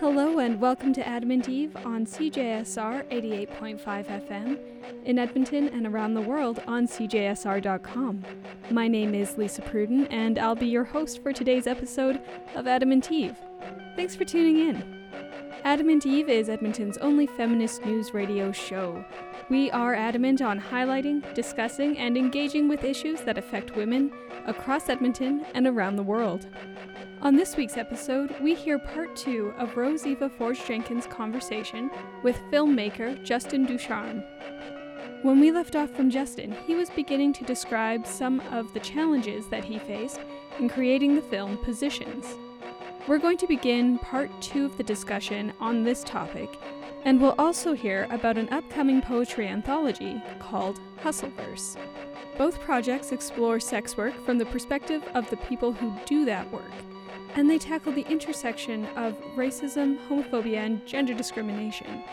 Hello and welcome to Adamant Eve on CJSR 88.5 FM in Edmonton and around the world on CJSR.com. My name is Lisa Pruden and I'll be your host for today's episode of Adamant Eve. Thanks for tuning in. Adamant Eve is Edmonton's only feminist news radio show. We are adamant on highlighting, discussing, and engaging with issues that affect women across Edmonton and around the world. On this week's episode, we hear part two of Rose Eva Forge Jenkins' conversation with filmmaker Justin Ducharme. When we left off from Justin, he was beginning to describe some of the challenges that he faced in creating the film Positions. We're going to begin part two of the discussion on this topic, and we'll also hear about an upcoming poetry anthology called Hustleverse. Both projects explore sex work from the perspective of the people who do that work and they tackle the intersection of racism, homophobia, and gender discrimination.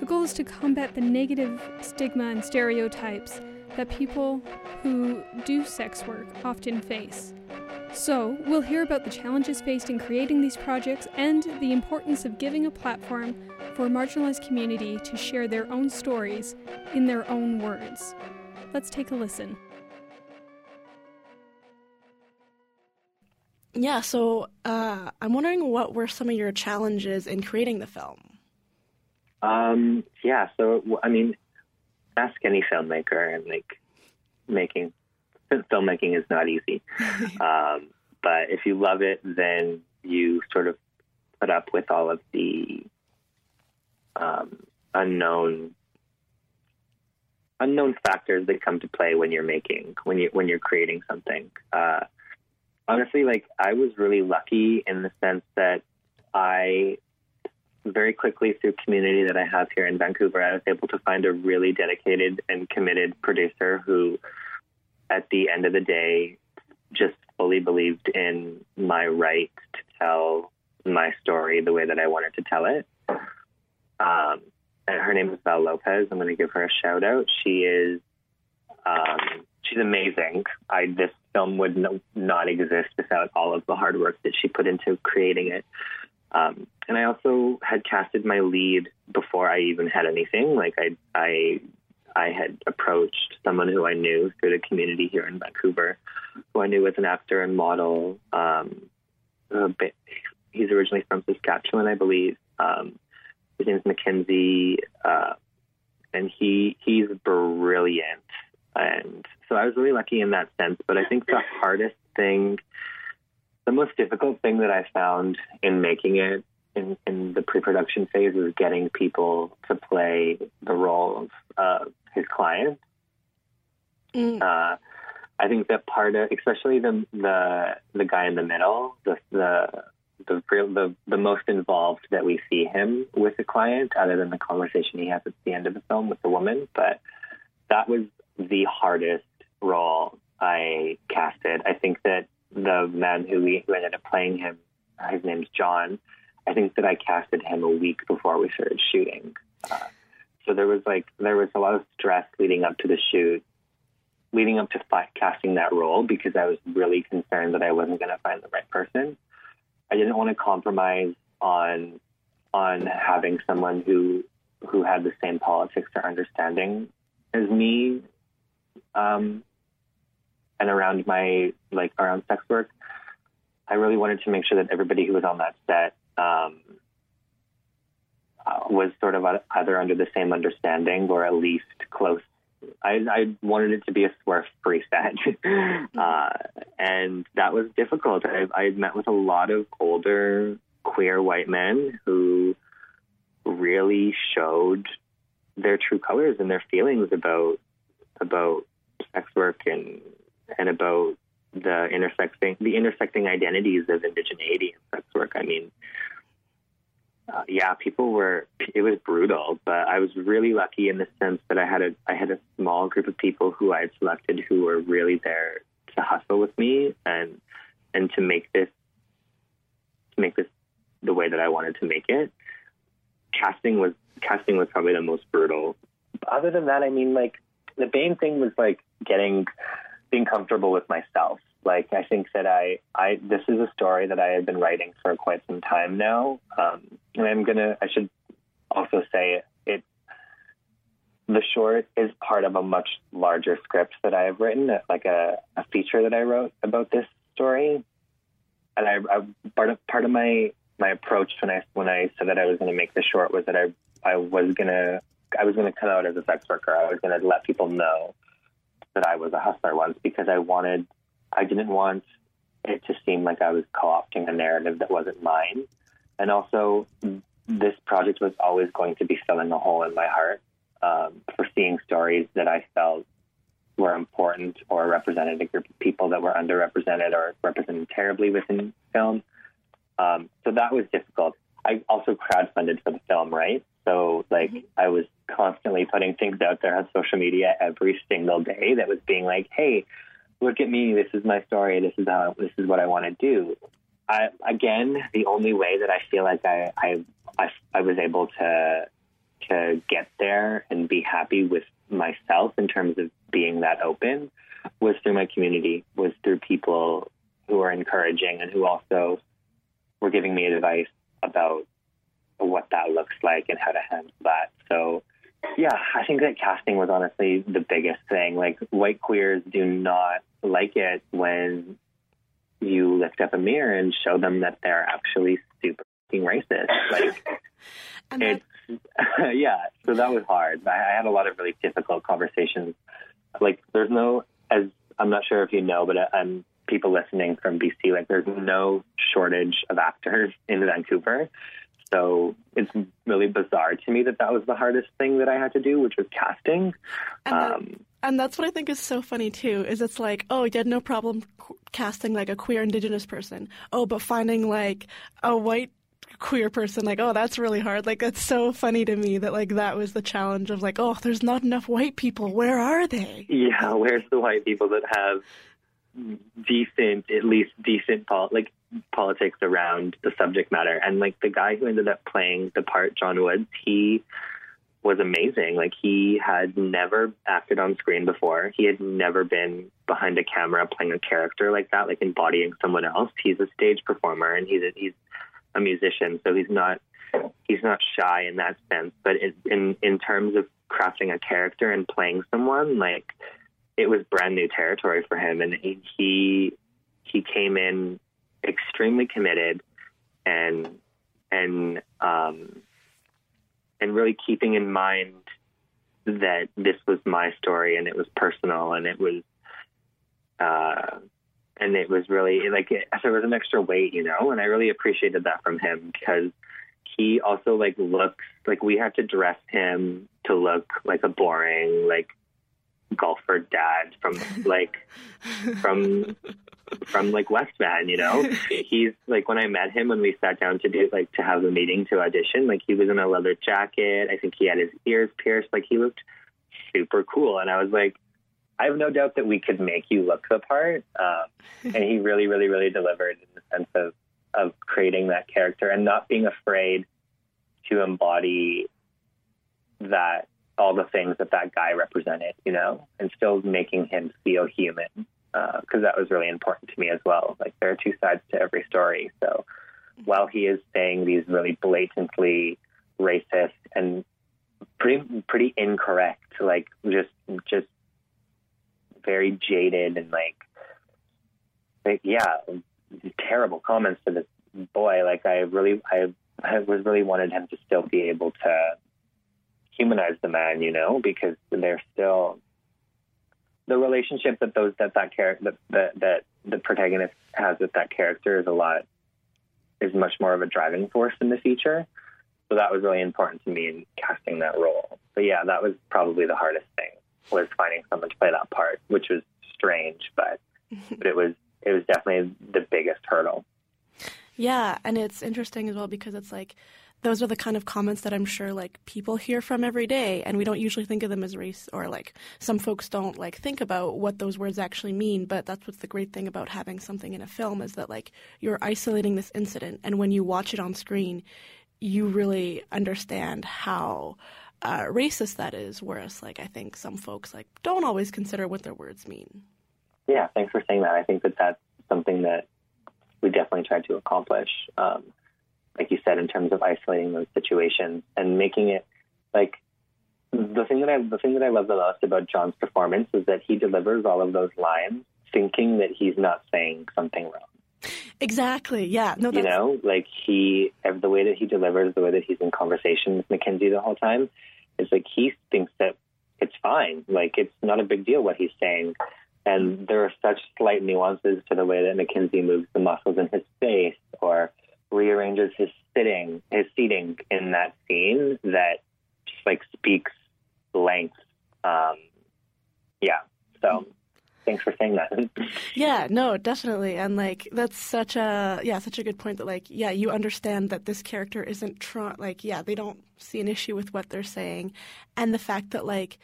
The goal is to combat the negative stigma and stereotypes that people who do sex work often face. So, we'll hear about the challenges faced in creating these projects and the importance of giving a platform for a marginalized community to share their own stories in their own words. Let's take a listen. Yeah, so uh, I'm wondering what were some of your challenges in creating the film? Um, yeah, so I mean, ask any filmmaker, and like making filmmaking is not easy. um, but if you love it, then you sort of put up with all of the um, unknown unknown factors that come to play when you're making when you when you're creating something. Uh, honestly, like I was really lucky in the sense that I very quickly through community that I have here in Vancouver, I was able to find a really dedicated and committed producer who, at the end of the day, just fully believed in my right to tell my story the way that I wanted to tell it. Um, and her name is Val Lopez. I'm going to give her a shout out. She is um, she's amazing. I this film would no, not exist without all of the hard work that she put into creating it. Um, and I also had casted my lead before I even had anything. Like I, I, I had approached someone who I knew through the community here in Vancouver, who I knew was an actor and model. Um, bit, he's originally from Saskatchewan, I believe. Um, his name's Mackenzie, uh, and he he's brilliant. And so I was really lucky in that sense. But I think the hardest thing, the most difficult thing that I found in making it in, in the pre-production phase is getting people to play the role of uh, his client. Mm. Uh, I think that part of, especially the the the guy in the middle, the the the the the most involved that we see him with the client, other than the conversation he has at the end of the film with the woman. But that was the hardest role I casted. I think that the man who, we, who ended up playing him, his name's John. I think that I casted him a week before we started shooting. Uh, so there was like there was a lot of stress leading up to the shoot, leading up to fi- casting that role because I was really concerned that I wasn't going to find the right person. I didn't want to compromise on on having someone who who had the same politics or understanding as me um, and around my like around sex work, I really wanted to make sure that everybody who was on that set um, uh, was sort of either under the same understanding or at least close. I, I wanted it to be a SWERF-free set, uh, and that was difficult. I, I met with a lot of older queer white men who really showed their true colors and their feelings about about sex work and and about the intersecting the intersecting identities of indigeneity and sex work. I mean, uh, yeah, people were it was brutal, but I was really lucky in the sense that I had a I had a small group of people who I had selected who were really there to hustle with me and and to make this to make this the way that I wanted to make it. casting was casting was probably the most brutal. Other than that, I mean, like the main thing was like getting being comfortable with myself. Like I think that I, I this is a story that I have been writing for quite some time now, um, and I'm gonna. I should also say it. The short is part of a much larger script that I have written, like a, a feature that I wrote about this story. And I, I part of part of my my approach when I when I said that I was going to make the short was that I I was gonna I was gonna come out as a sex worker. I was gonna let people know that I was a hustler once because I wanted I didn't want it to seem like I was co-opting a narrative that wasn't mine. And also, this project was always going to be filling a hole in my heart um, for seeing stories that I felt were important or represented a group of people that were underrepresented or represented terribly within film. Um, so that was difficult. I also crowdfunded for the film, right? So like mm-hmm. I was constantly putting things out there on social media every single day that was being like, "Hey, look at me. This is my story. This is how. This is what I want to do." I, again, the only way that I feel like I, I I I was able to to get there and be happy with myself in terms of being that open was through my community, was through people who are encouraging and who also were giving me advice about what that looks like and how to handle that. So, yeah, I think that casting was honestly the biggest thing. Like, white queers do not like it when you lift up a mirror and show them that they're actually super racist. Like, it's, yeah, so that was hard. I, I had a lot of really difficult conversations. Like, there's no, as I'm not sure if you know, but I'm um, people listening from BC, like, there's no shortage of actors in Vancouver. So it's really bizarre to me that that was the hardest thing that I had to do, which was casting. And, um, and that's what I think is so funny too. Is it's like, oh, you had no problem casting like a queer Indigenous person. Oh, but finding like a white queer person like oh that's really hard like it's so funny to me that like that was the challenge of like oh there's not enough white people where are they yeah where's the white people that have decent at least decent pol- like politics around the subject matter. And like the guy who ended up playing the part, John Woods, he was amazing. Like he had never acted on screen before. He had never been behind a camera playing a character like that, like embodying someone else. He's a stage performer and he's a, he's a musician, so he's not he's not shy in that sense. But in in, in terms of crafting a character and playing someone, like it was brand new territory for him, and he, he came in extremely committed and and um, and really keeping in mind that this was my story and it was personal and it was uh, and it was really like it, there was an extra weight, you know, and I really appreciated that from him because he also like looks like we had to dress him to look like a boring like golfer dad from like from from like West Van, you know. He's like when I met him when we sat down to do like to have the meeting to audition, like he was in a leather jacket. I think he had his ears pierced, like he looked super cool. And I was like, I have no doubt that we could make you look the part. Um, and he really, really, really delivered in the sense of of creating that character and not being afraid to embody that all the things that that guy represented, you know, and still making him feel human because uh, that was really important to me as well. Like there are two sides to every story. So while he is saying these really blatantly racist and pretty pretty incorrect, like just just very jaded and like, like yeah, terrible comments to this boy. Like I really I I was really wanted him to still be able to humanize the man, you know, because they're still the relationship that those that that character that, that that the protagonist has with that character is a lot is much more of a driving force in the feature. So that was really important to me in casting that role. But yeah, that was probably the hardest thing was finding someone to play that part, which was strange, but but it was it was definitely the biggest hurdle. Yeah, and it's interesting as well because it's like those are the kind of comments that I'm sure like people hear from every day and we don't usually think of them as race or like some folks don't like think about what those words actually mean but that's what's the great thing about having something in a film is that like you're isolating this incident and when you watch it on screen you really understand how uh, racist that is. Whereas, like, I think some folks like don't always consider what their words mean. Yeah, thanks for saying that. I think that that's something that we definitely tried to accomplish. Um, like you said, in terms of isolating those situations and making it like the thing that I the thing that I love the most about John's performance is that he delivers all of those lines thinking that he's not saying something wrong. Exactly. Yeah. No. You know, like he the way that he delivers, the way that he's in conversation with Mackenzie the whole time, is like he thinks that it's fine. Like it's not a big deal what he's saying. And there are such slight nuances to the way that Mackenzie moves the muscles in his face or rearranges his sitting, his seating in that scene that just like speaks length. Um, yeah. So thanks for saying that. yeah, no, definitely. And like that's such a yeah, such a good point that like yeah, you understand that this character isn't like yeah, they don't see an issue with what they're saying and the fact that like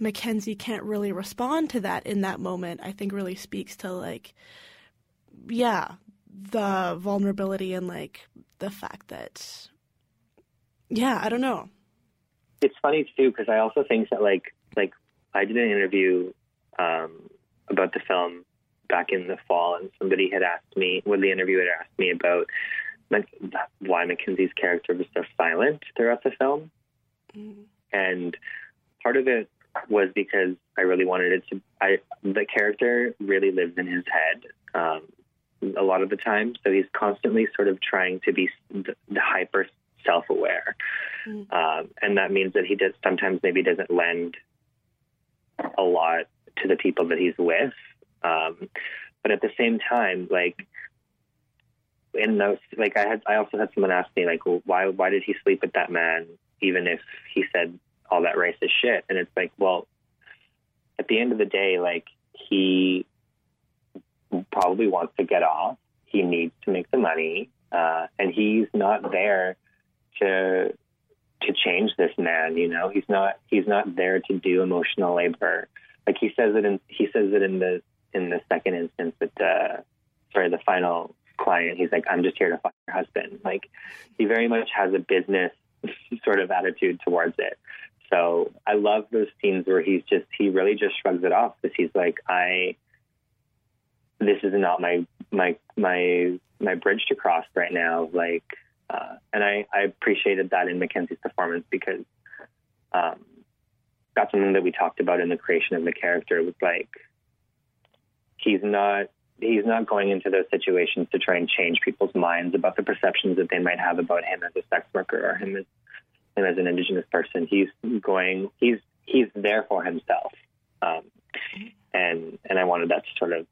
Mackenzie can't really respond to that in that moment, I think really speaks to like yeah, the vulnerability and like the fact that yeah, I don't know. It's funny too because I also think that like like I did an interview um, about the film back in the fall, and somebody had asked me, when the interviewer had asked me about why Mackenzie's character was so silent throughout the film, mm. and part of it was because I really wanted it to. I the character really lives in his head um, a lot of the time, so he's constantly sort of trying to be the, the hyper self-aware, mm. um, and that means that he does sometimes maybe doesn't lend a lot to the people that he's with. Um, but at the same time, like in those, like I had, I also had someone ask me, like, well, why, why did he sleep with that man, even if he said all that racist shit? And it's like, well, at the end of the day, like he probably wants to get off. He needs to make the money, uh, and he's not there to to change this man. You know, he's not he's not there to do emotional labor like he says it in he says it in the in the second instance with the sorry the final client. He's like, I'm just here to fuck your husband. Like he very much has a business sort of attitude towards it. So I love those scenes where he's just he really just shrugs it off because he's like, I this is not my my my my bridge to cross right now. Like, uh, and I I appreciated that in Mackenzie's performance because um, that's something that we talked about in the creation of the character was like he's not he's not going into those situations to try and change people's minds about the perceptions that they might have about him as a sex worker or him as him as an indigenous person. He's going he's he's there for himself. Um, and and I wanted that to sort of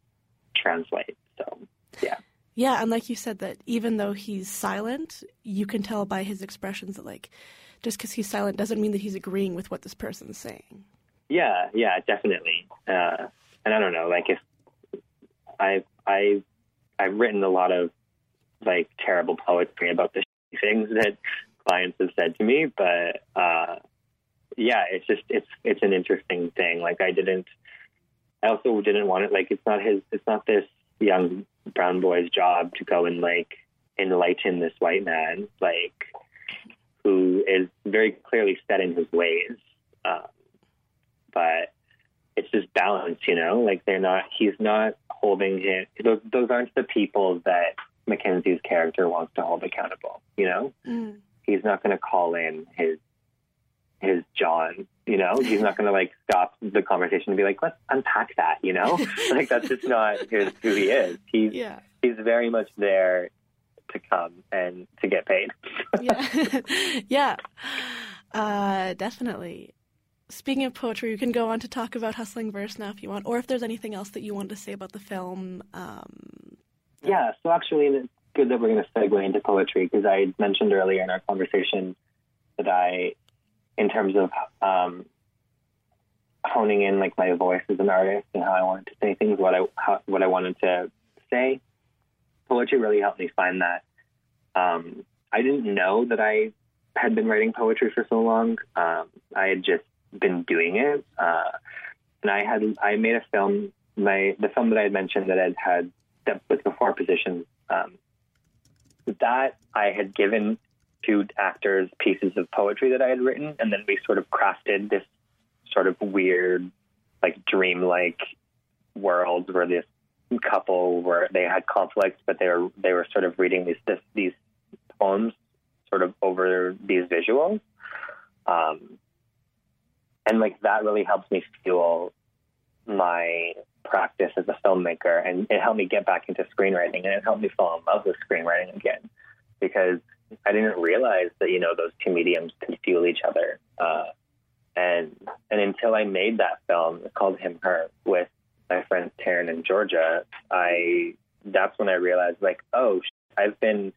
translate. So yeah. Yeah, and like you said that even though he's silent, you can tell by his expressions that like just because he's silent doesn't mean that he's agreeing with what this person's saying. Yeah, yeah, definitely. Uh, and I don't know, like if I I I've written a lot of like terrible poetry about the things that clients have said to me, but uh, yeah, it's just it's it's an interesting thing. Like I didn't, I also didn't want it. Like it's not his, it's not this young brown boy's job to go and like enlighten this white man. Like who is very clearly set in his ways. Um, but it's just balance, you know, like they're not, he's not holding him. Those, those aren't the people that Mackenzie's character wants to hold accountable, you know? Mm. He's not going to call in his, his John, you know? He's not going to like stop the conversation and be like, let's unpack that, you know? like that's just not his, who he is. He's, yeah. he's very much there to come and to get paid. yeah, yeah, uh, definitely. Speaking of poetry, you can go on to talk about Hustling Verse now if you want, or if there's anything else that you want to say about the film. Um, yeah, so actually, it's good that we're going to segue into poetry because I mentioned earlier in our conversation that I, in terms of um, honing in like my voice as an artist and how I wanted to say things, what I how, what I wanted to say, poetry really helped me find that. Um, I didn't know that I had been writing poetry for so long. Um, I had just been doing it, uh, and I had I made a film. My the film that I had mentioned that I had that was before positions. Um, that I had given two actors pieces of poetry that I had written, and then we sort of crafted this sort of weird, like dreamlike world where this couple where they had conflicts, but they were they were sort of reading these this, these poems sort of over these visuals, um, and like that really helps me fuel my practice as a filmmaker, and it helped me get back into screenwriting, and it helped me fall in love with screenwriting again because I didn't realize that you know those two mediums could fuel each other. Uh, and and until I made that film called Him Her with my friends Taryn and Georgia, I that's when I realized like, oh, I've been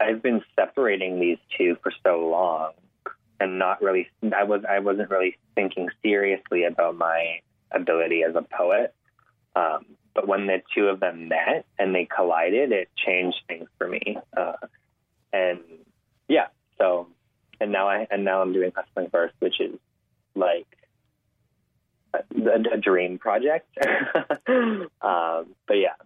I've been separating these two for so long and not really I was I wasn't really thinking seriously about my ability as a poet. Um, but when the two of them met and they collided, it changed things for me. Uh, and yeah, so and now I and now I'm doing Hustling Verse, which is like a, a dream project. um, but yeah.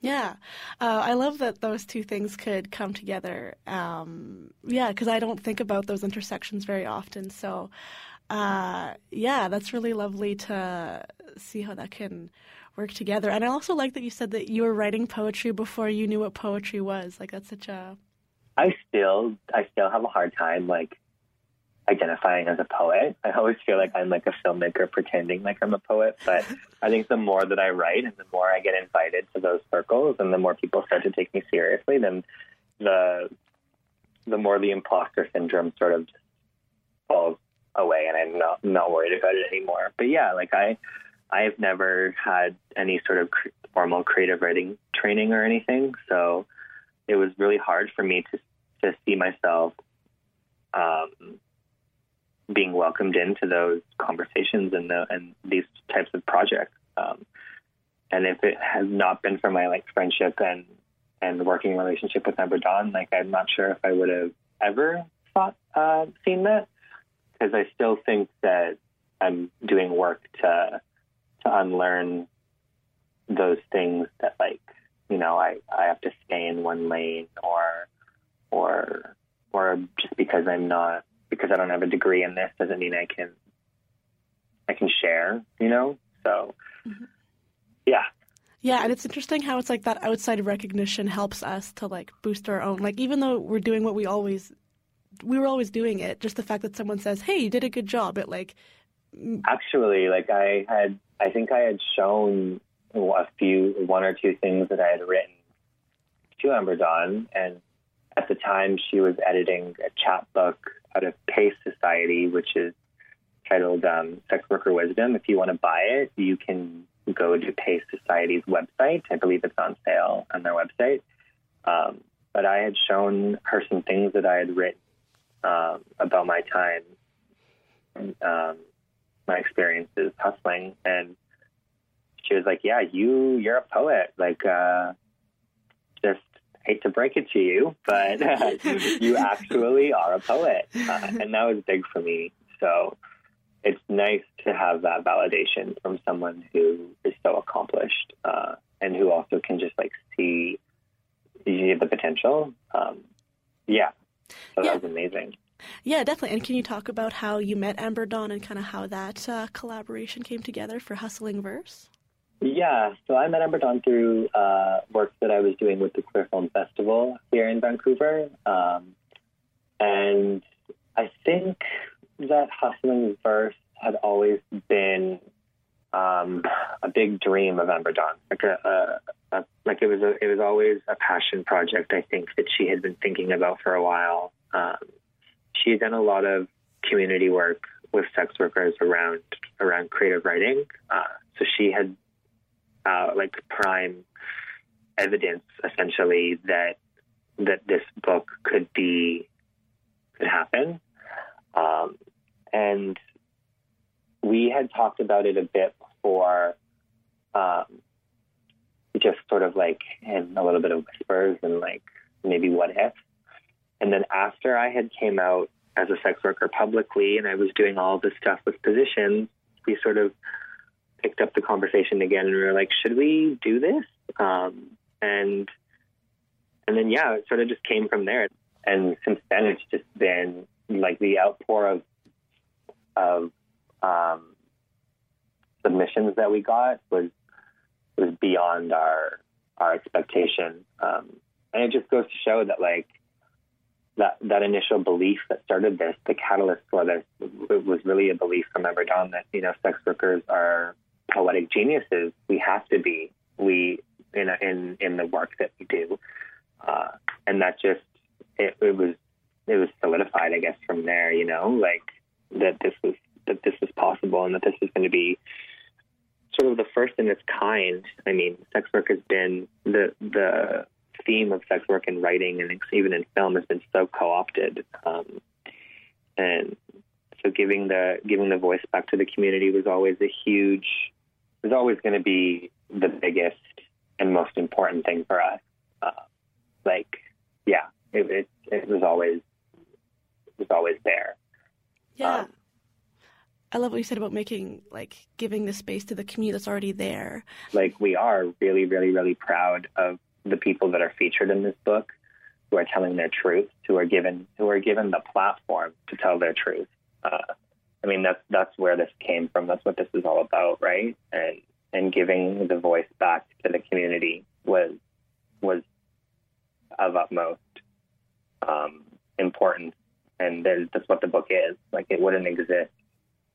Yeah, uh, I love that those two things could come together. Um, yeah, because I don't think about those intersections very often. So, uh, yeah, that's really lovely to see how that can work together. And I also like that you said that you were writing poetry before you knew what poetry was. Like that's such a I still I still have a hard time like identifying as a poet. I always feel like I'm like a filmmaker pretending like I'm a poet, but I think the more that I write and the more I get invited to those circles and the more people start to take me seriously, then the the more the imposter syndrome sort of just falls away and I'm not not worried about it anymore. But yeah, like I I've never had any sort of formal creative writing training or anything, so it was really hard for me to to see myself um, being welcomed into those conversations and the and these types of projects. Um, and if it has not been for my like friendship and and working relationship with Amber Dawn, like I'm not sure if I would have ever thought uh, seen that because I still think that I'm doing work to to unlearn those things that like you know, I, I have to stay in one lane or or or just because I'm not because I don't have a degree in this doesn't mean I can I can share, you know? So mm-hmm. yeah. Yeah, and it's interesting how it's like that outside recognition helps us to like boost our own like even though we're doing what we always we were always doing it, just the fact that someone says, "Hey, you did a good job," it like actually like I had I think I had shown a few, one or two things that I had written to Amber Dawn. And at the time, she was editing a chapbook out of Pace Society, which is titled um, Sex Worker Wisdom. If you want to buy it, you can go to Pace Society's website. I believe it's on sale on their website. Um, but I had shown her some things that I had written um, about my time, um, my experiences hustling, and she was like, "Yeah, you you're a poet. Like, uh, just hate to break it to you, but you actually are a poet," uh, and that was big for me. So it's nice to have that validation from someone who is so accomplished uh, and who also can just like see the potential. Um, yeah, so yeah. that was amazing. Yeah, definitely. And can you talk about how you met Amber Dawn and kind of how that uh, collaboration came together for Hustling Verse? Yeah, so I met Amber Dawn through uh, work that I was doing with the Queer Film Festival here in Vancouver. Um, and I think that Hustling Verse had always been um, a big dream of Amber Dawn. Like, a, a, a, like it was a, it was always a passion project. I think that she had been thinking about for a while. Um, she had done a lot of community work with sex workers around around creative writing. Uh, so she had uh, like prime evidence essentially that that this book could be could happen. Um, and we had talked about it a bit before, um, just sort of like in a little bit of whispers and like maybe what if. And then after I had came out as a sex worker publicly and I was doing all this stuff with positions, we sort of picked up the conversation again and we were like, should we do this? Um, and and then yeah, it sort of just came from there. and since then, it's just been like the outpour of of um, submissions that we got was was beyond our our expectation. Um, and it just goes to show that like that that initial belief that started this, the catalyst for this, was really a belief from Amber Dawn that you know sex workers are poetic geniuses. We have to be we in in in the work that we do, uh, and that just it, it was it was solidified, I guess, from there. You know, like that this was that this was possible and that this was going to be sort of the first in its kind. I mean, sex work has been the the theme of sex work in writing and even in film has been so co-opted, um, and so giving the giving the voice back to the community was always a huge was always going to be the biggest and most important thing for us. Uh, like, yeah, it, it, it was always it was always there. Yeah. Um, I love what you said about making like giving the space to the community that's already there. Like we are really, really, really proud of the people that are featured in this book who are telling their truth, who are given who are given the platform to tell their truth. Uh, I mean that's that's where this came from. That's what this is all about, right? And and giving the voice back to the community was was of utmost um, importance. And that's what the book is. Like it wouldn't exist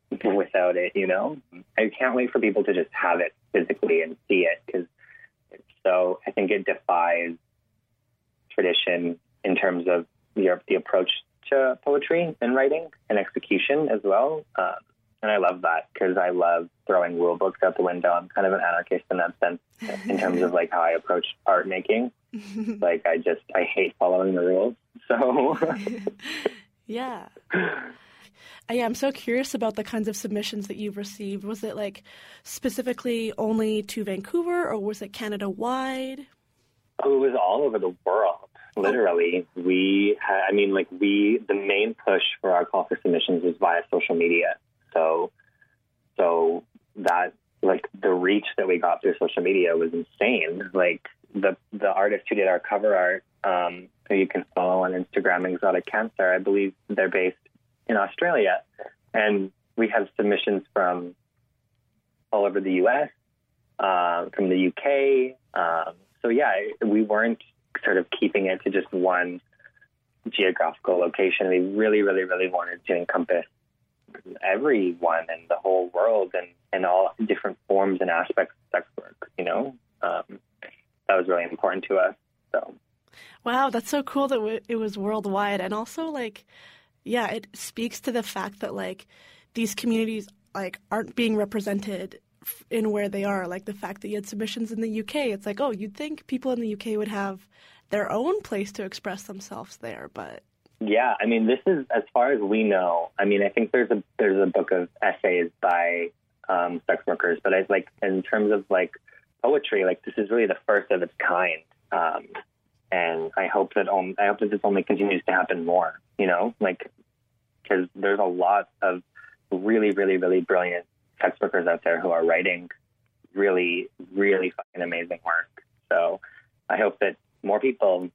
without it, you know? I can't wait for people to just have it physically and see it because it's so, I think it defies tradition in terms of the, the approach to poetry and writing and execution as well. Uh, and I love that because I love throwing rule books out the window. I'm kind of an anarchist in that sense in terms of like how I approach art making. like I just, I hate following the rules. So yeah. Uh, yeah, I'm so curious about the kinds of submissions that you've received. Was it like specifically only to Vancouver or was it Canada wide? Oh, it was all over the world. Literally, we had, I mean, like we, the main push for our call for submissions was via social media. So, so that, like the reach that we got through social media was insane. Like the, the artist who did our cover art, um, who you can follow on Instagram, Exotic Cancer, I believe they're based in Australia. And we have submissions from all over the US, uh, from the UK. Um, so, yeah, we weren't sort of keeping it to just one geographical location. We really, really, really wanted to encompass everyone and the whole world and, and all different forms and aspects of sex work, you know? Um, that was really important to us. So. Wow, that's so cool that it was worldwide. And also, like, yeah, it speaks to the fact that like these communities like aren't being represented in where they are. Like the fact that you had submissions in the UK, it's like, oh, you'd think people in the UK would have their own place to express themselves there, but yeah, I mean, this is as far as we know. I mean, I think there's a there's a book of essays by um, sex workers, but I like in terms of like poetry, like this is really the first of its kind. Um, and I hope that I hope that this only continues to happen more. You know, like because there's a lot of really, really, really brilliant sex workers out there who are writing really, really fucking amazing work. So I hope that more people,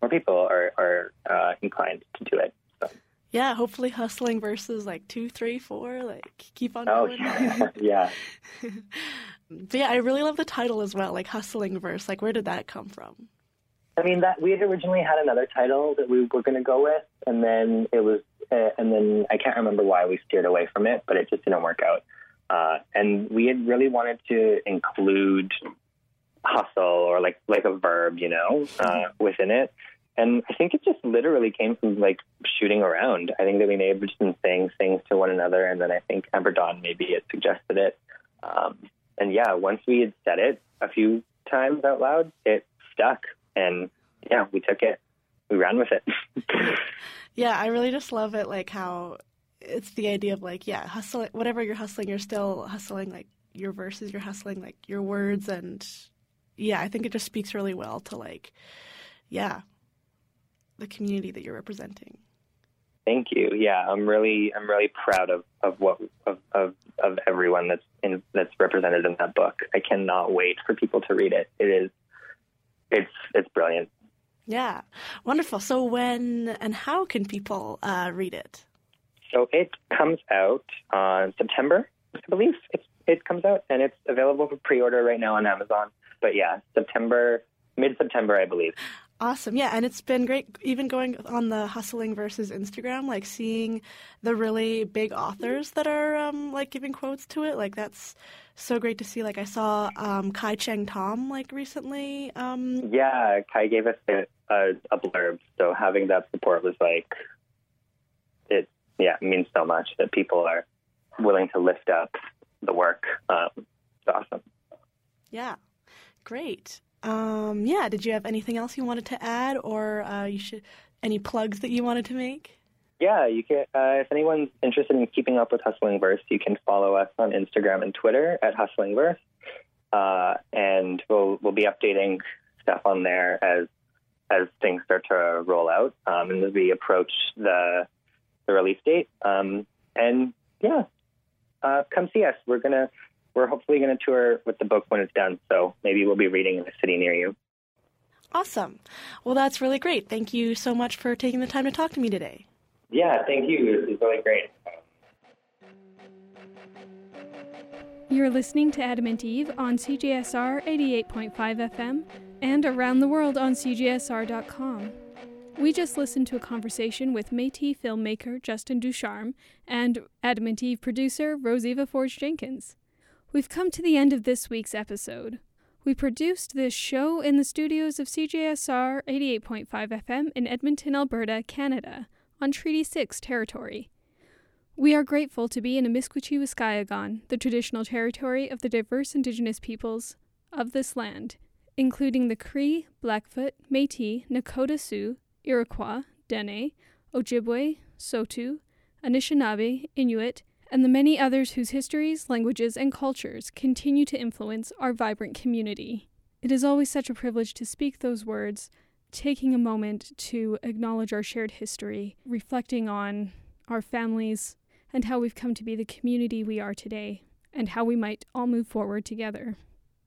more people are are uh, inclined to do it. So. Yeah, hopefully hustling versus like two, three, four, like keep on oh, going. yeah. yeah. but yeah, I really love the title as well, like hustling verse. Like, where did that come from? I mean, that we had originally had another title that we were going to go with, and then it was, uh, and then I can't remember why we steered away from it, but it just didn't work out. Uh, and we had really wanted to include hustle or like like a verb, you know, uh, within it. And I think it just literally came from like shooting around. I think that we named some saying things to one another, and then I think Amber Dawn maybe it suggested it. Um, and yeah, once we had said it a few times out loud, it stuck and yeah, we took it. We ran with it. yeah, I really just love it. Like how it's the idea of like, yeah, hustling. Whatever you're hustling, you're still hustling. Like your verses, you're hustling like your words, and yeah, I think it just speaks really well to like, yeah, the community that you're representing. Thank you. Yeah, I'm really, I'm really proud of, of what of, of, of everyone that's in that's represented in that book. I cannot wait for people to read it. It is it's it's brilliant. Yeah, wonderful. So when and how can people uh, read it? So it comes out on September, I believe. It, it comes out, and it's available for pre-order right now on Amazon. But yeah, September, mid-September, I believe. Awesome. Yeah, and it's been great even going on the Hustling Verse's Instagram, like seeing the really big authors that are um, like giving quotes to it. Like that's so great to see. Like I saw um, Kai Cheng Thom like recently. Um, yeah, Kai gave us a, a, a blurb, so having that support was like. Yeah, it means so much that people are willing to lift up the work. Um, it's awesome. Yeah, great. Um, yeah, did you have anything else you wanted to add, or uh, you should any plugs that you wanted to make? Yeah, you can. Uh, if anyone's interested in keeping up with Hustling Verse, you can follow us on Instagram and Twitter at Hustling Verse, uh, and we'll we'll be updating stuff on there as as things start to roll out um, and as we approach the the release date. Um, and yeah, uh, come see us. We're gonna we're hopefully going to tour with the book when it's done. So maybe we'll be reading in a city near you. Awesome. Well, that's really great. Thank you so much for taking the time to talk to me today. Yeah, thank you. It was really great. You're listening to Adamant Eve on CJSR 88.5 FM and around the world on CJSR.com. We just listened to a conversation with Métis filmmaker Justin Ducharme and Adamant Eve producer Roseva Forge Jenkins. We've come to the end of this week's episode. We produced this show in the studios of CJSR 88.5 FM in Edmonton, Alberta, Canada, on Treaty 6 territory. We are grateful to be in Amiskwichi the traditional territory of the diverse Indigenous peoples of this land, including the Cree, Blackfoot, Métis, Nakota Sioux, Iroquois, Dene, Ojibwe, Saulteaux, Anishinaabe, Inuit, and the many others whose histories, languages, and cultures continue to influence our vibrant community. It is always such a privilege to speak those words, taking a moment to acknowledge our shared history, reflecting on our families, and how we've come to be the community we are today, and how we might all move forward together.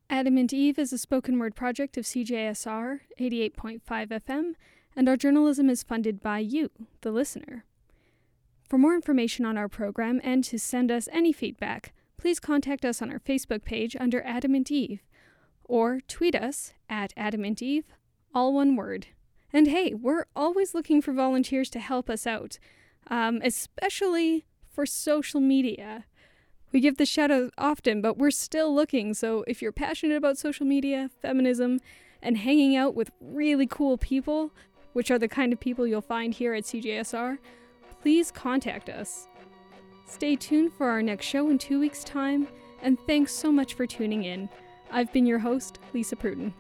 Adamant Eve is a spoken word project of CJSR 88.5 FM, and our journalism is funded by you, the listener. For more information on our program and to send us any feedback, please contact us on our Facebook page under Adamant Eve or tweet us at Adamant Eve, all one word. And hey, we're always looking for volunteers to help us out, um, especially for social media. We give the shout out often, but we're still looking, so if you're passionate about social media, feminism, and hanging out with really cool people, which are the kind of people you'll find here at CJSR, please contact us. Stay tuned for our next show in two weeks' time, and thanks so much for tuning in. I've been your host, Lisa Pruden.